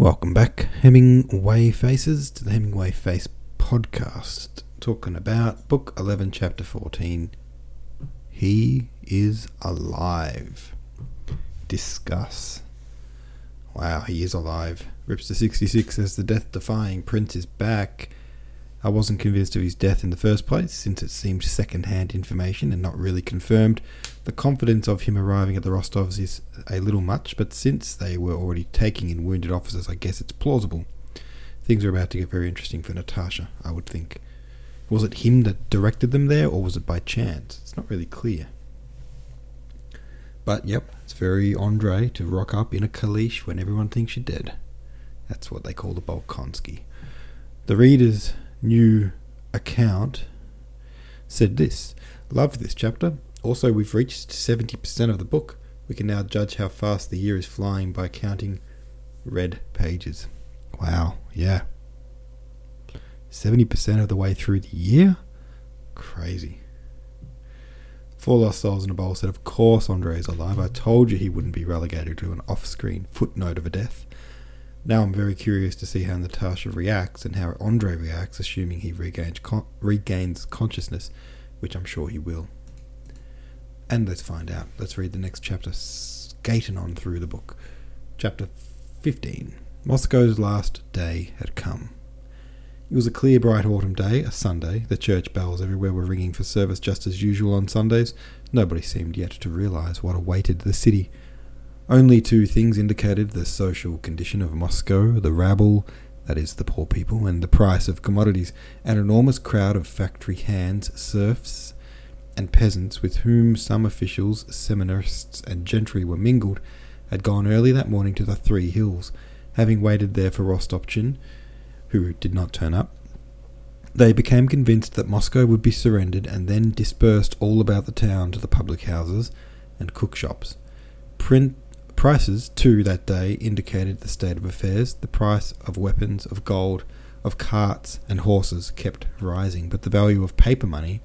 Welcome back, Hemingway Faces, to the Hemingway Face podcast, talking about Book 11, Chapter 14. He is alive. Discuss. Wow, he is alive. Ripster 66 says the death defying Prince is back. I wasn't convinced of his death in the first place, since it seemed second hand information and not really confirmed. The confidence of him arriving at the Rostovs is a little much, but since they were already taking in wounded officers, I guess it's plausible. Things are about to get very interesting for Natasha, I would think. Was it him that directed them there, or was it by chance? It's not really clear. But yep, it's very Andre to rock up in a Kalish when everyone thinks you're dead. That's what they call the Bolkonsky. The readers new account said this Love this chapter. Also, we've reached 70% of the book. We can now judge how fast the year is flying by counting read pages. Wow, yeah. 70% of the way through the year? Crazy. Four Lost Souls in a Bowl said, Of course Andre is alive. I told you he wouldn't be relegated to an off screen footnote of a death. Now I'm very curious to see how Natasha reacts and how Andre reacts, assuming he regains, con- regains consciousness, which I'm sure he will. And let's find out. Let's read the next chapter, skating on through the book. Chapter 15 Moscow's last day had come. It was a clear, bright autumn day, a Sunday. The church bells everywhere were ringing for service just as usual on Sundays. Nobody seemed yet to realize what awaited the city. Only two things indicated the social condition of Moscow the rabble, that is, the poor people, and the price of commodities. An enormous crowd of factory hands, serfs, and peasants, with whom some officials, seminarists, and gentry were mingled, had gone early that morning to the Three Hills, having waited there for Rostopchin, who did not turn up. They became convinced that Moscow would be surrendered and then dispersed all about the town to the public houses and cook shops. Print Prices, too, that day indicated the state of affairs. The price of weapons, of gold, of carts and horses kept rising, but the value of paper money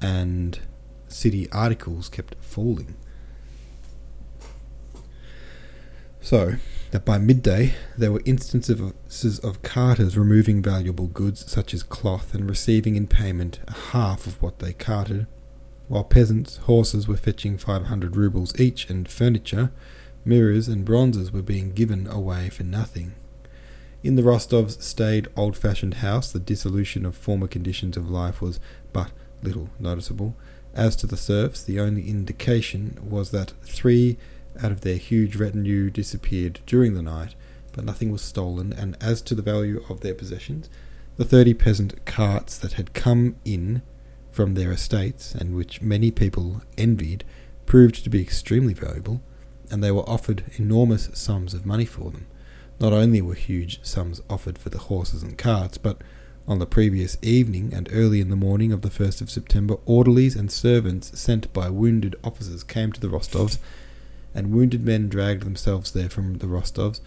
and city articles kept falling. So that by midday there were instances of carters removing valuable goods such as cloth and receiving in payment a half of what they carted while peasants' horses were fetching 500 roubles each, and furniture, mirrors, and bronzes were being given away for nothing. In the Rostovs' staid, old fashioned house, the dissolution of former conditions of life was but little noticeable. As to the serfs, the only indication was that three out of their huge retinue disappeared during the night, but nothing was stolen, and as to the value of their possessions, the thirty peasant carts that had come in from their estates, and which many people envied, proved to be extremely valuable, and they were offered enormous sums of money for them. Not only were huge sums offered for the horses and carts, but on the previous evening and early in the morning of the 1st of September, orderlies and servants sent by wounded officers came to the Rostovs, and wounded men dragged themselves there from the Rostovs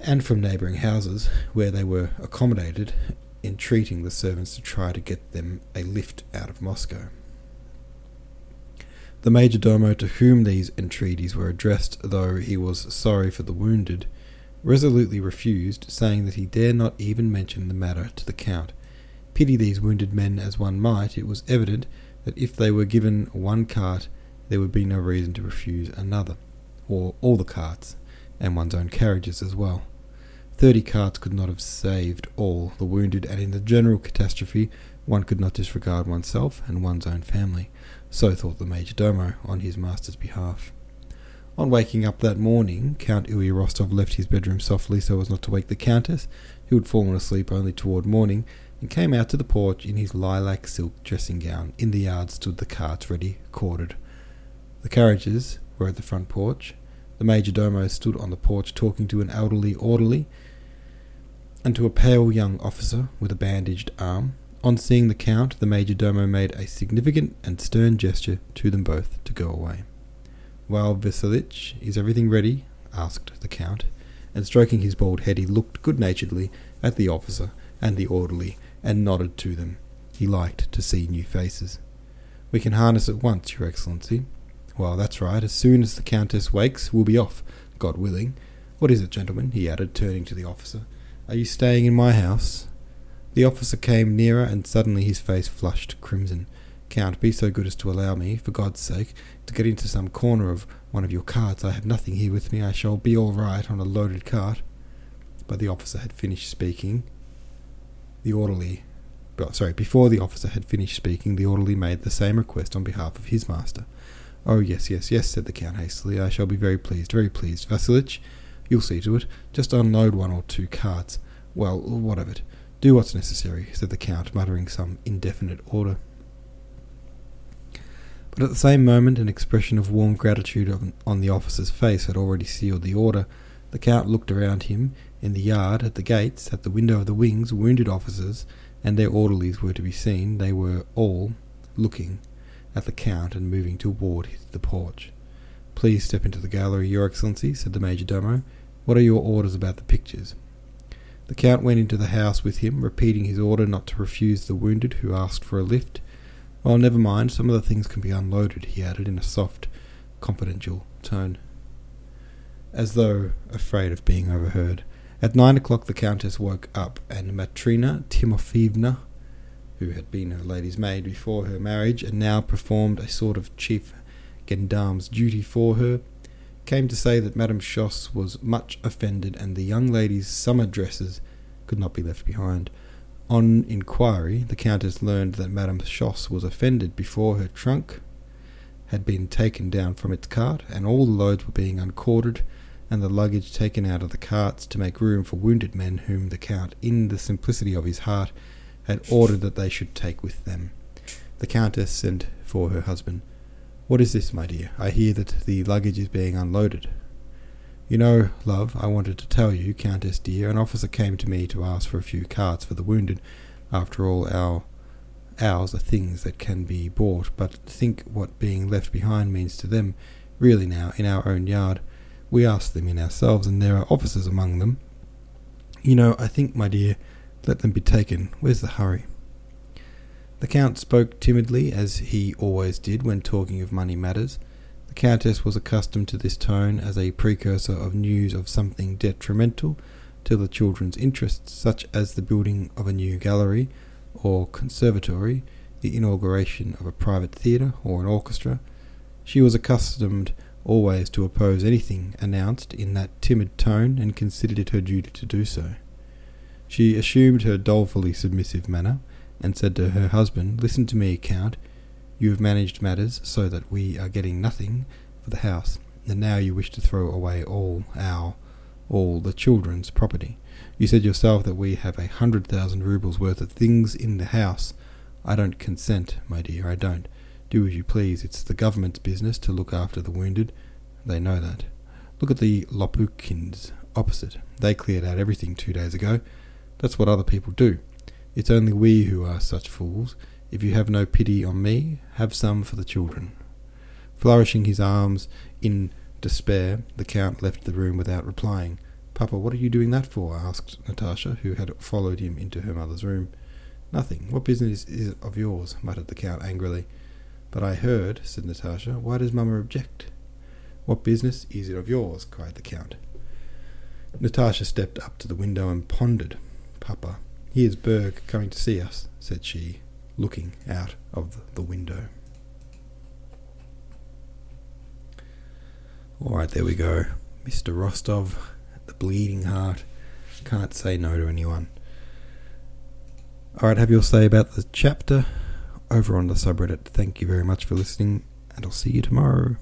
and from neighbouring houses, where they were accommodated entreating the servants to try to get them a lift out of Moscow. The major domo to whom these entreaties were addressed, though he was sorry for the wounded, resolutely refused, saying that he dare not even mention the matter to the count. Pity these wounded men as one might, it was evident that if they were given one cart, there would be no reason to refuse another, or all the carts, and one's own carriages as well. Thirty carts could not have saved all the wounded, and in the general catastrophe, one could not disregard oneself and one's own family. So thought the major domo on his master's behalf. On waking up that morning, Count Ilya Rostov left his bedroom softly so as not to wake the countess, who had fallen asleep only toward morning, and came out to the porch in his lilac silk dressing gown. In the yard stood the carts ready, corded. The carriages were at the front porch. The major domo stood on the porch talking to an elderly orderly and to a pale young officer with a bandaged arm. On seeing the Count, the major domo made a significant and stern gesture to them both to go away. Well, Vasilich, is everything ready? asked the Count, and stroking his bald head, he looked good naturedly at the officer and the orderly and nodded to them. He liked to see new faces. We can harness at once, Your Excellency. Well, that's right. As soon as the Countess wakes, we'll be off, God willing. What is it, gentlemen? he added, turning to the officer. Are you staying in my house? The officer came nearer, and suddenly his face flushed crimson. Count, be so good as to allow me, for God's sake, to get into some corner of one of your carts. I have nothing here with me. I shall be all right on a loaded cart. But the officer had finished speaking. The orderly, sorry, before the officer had finished speaking, the orderly made the same request on behalf of his master. Oh, yes, yes, yes, said the Count hastily. I shall be very pleased, very pleased. Vasilich, you'll see to it. Just unload one or two carts. Well, what of it? Do what's necessary, said the Count, muttering some indefinite order. But at the same moment, an expression of warm gratitude on the officer's face had already sealed the order. The Count looked around him, in the yard, at the gates, at the window of the wings, wounded officers, and their orderlies were to be seen. They were all looking at the Count and moving toward the porch. Please step into the gallery, Your Excellency, said the Major Domo. What are your orders about the pictures? The Count went into the house with him, repeating his order not to refuse the wounded who asked for a lift. Well, never mind, some of the things can be unloaded, he added in a soft, confidential tone, as though afraid of being overheard. At nine o'clock the Countess woke up, and Matrina Timofeevna, who had been her lady's maid before her marriage and now performed a sort of chief gendarme's duty for her, came to say that Madame Schoss was much offended and the young lady's summer dresses could not be left behind. On inquiry, the Countess learned that Madame Schoss was offended before her trunk had been taken down from its cart, and all the loads were being uncorded, and the luggage taken out of the carts to make room for wounded men whom the Count, in the simplicity of his heart, had ordered that they should take with them. The Countess sent for her husband. What is this, my dear? I hear that the luggage is being unloaded. You know, love, I wanted to tell you, Countess dear, an officer came to me to ask for a few carts for the wounded. After all, our ours are things that can be bought, but think what being left behind means to them. Really now, in our own yard, we ask them in ourselves, and there are officers among them. You know, I think, my dear, let them be taken. Where's the hurry? The Count spoke timidly, as he always did when talking of money matters. The Countess was accustomed to this tone as a precursor of news of something detrimental to the children's interests, such as the building of a new gallery or conservatory, the inauguration of a private theatre or an orchestra. She was accustomed always to oppose anything announced in that timid tone and considered it her duty to do so. She assumed her dolefully submissive manner and said to her husband, Listen to me, Count. You have managed matters so that we are getting nothing for the house, and now you wish to throw away all our, all the children's property. You said yourself that we have a hundred thousand roubles worth of things in the house. I don't consent, my dear, I don't. Do as you please. It's the government's business to look after the wounded. They know that. Look at the Lopukins opposite. They cleared out everything two days ago. That's what other people do. It's only we who are such fools. If you have no pity on me, have some for the children. Flourishing his arms in despair, the Count left the room without replying. Papa, what are you doing that for? asked Natasha, who had followed him into her mother's room. Nothing. What business is it of yours? muttered the Count angrily. But I heard, said Natasha. Why does Mamma object? What business is it of yours? cried the Count. Natasha stepped up to the window and pondered. Papa, here's Berg coming to see us, said she, looking out of the window. Alright, there we go. Mr. Rostov, the bleeding heart, can't say no to anyone. Alright, have your say about the chapter over on the subreddit. Thank you very much for listening, and I'll see you tomorrow.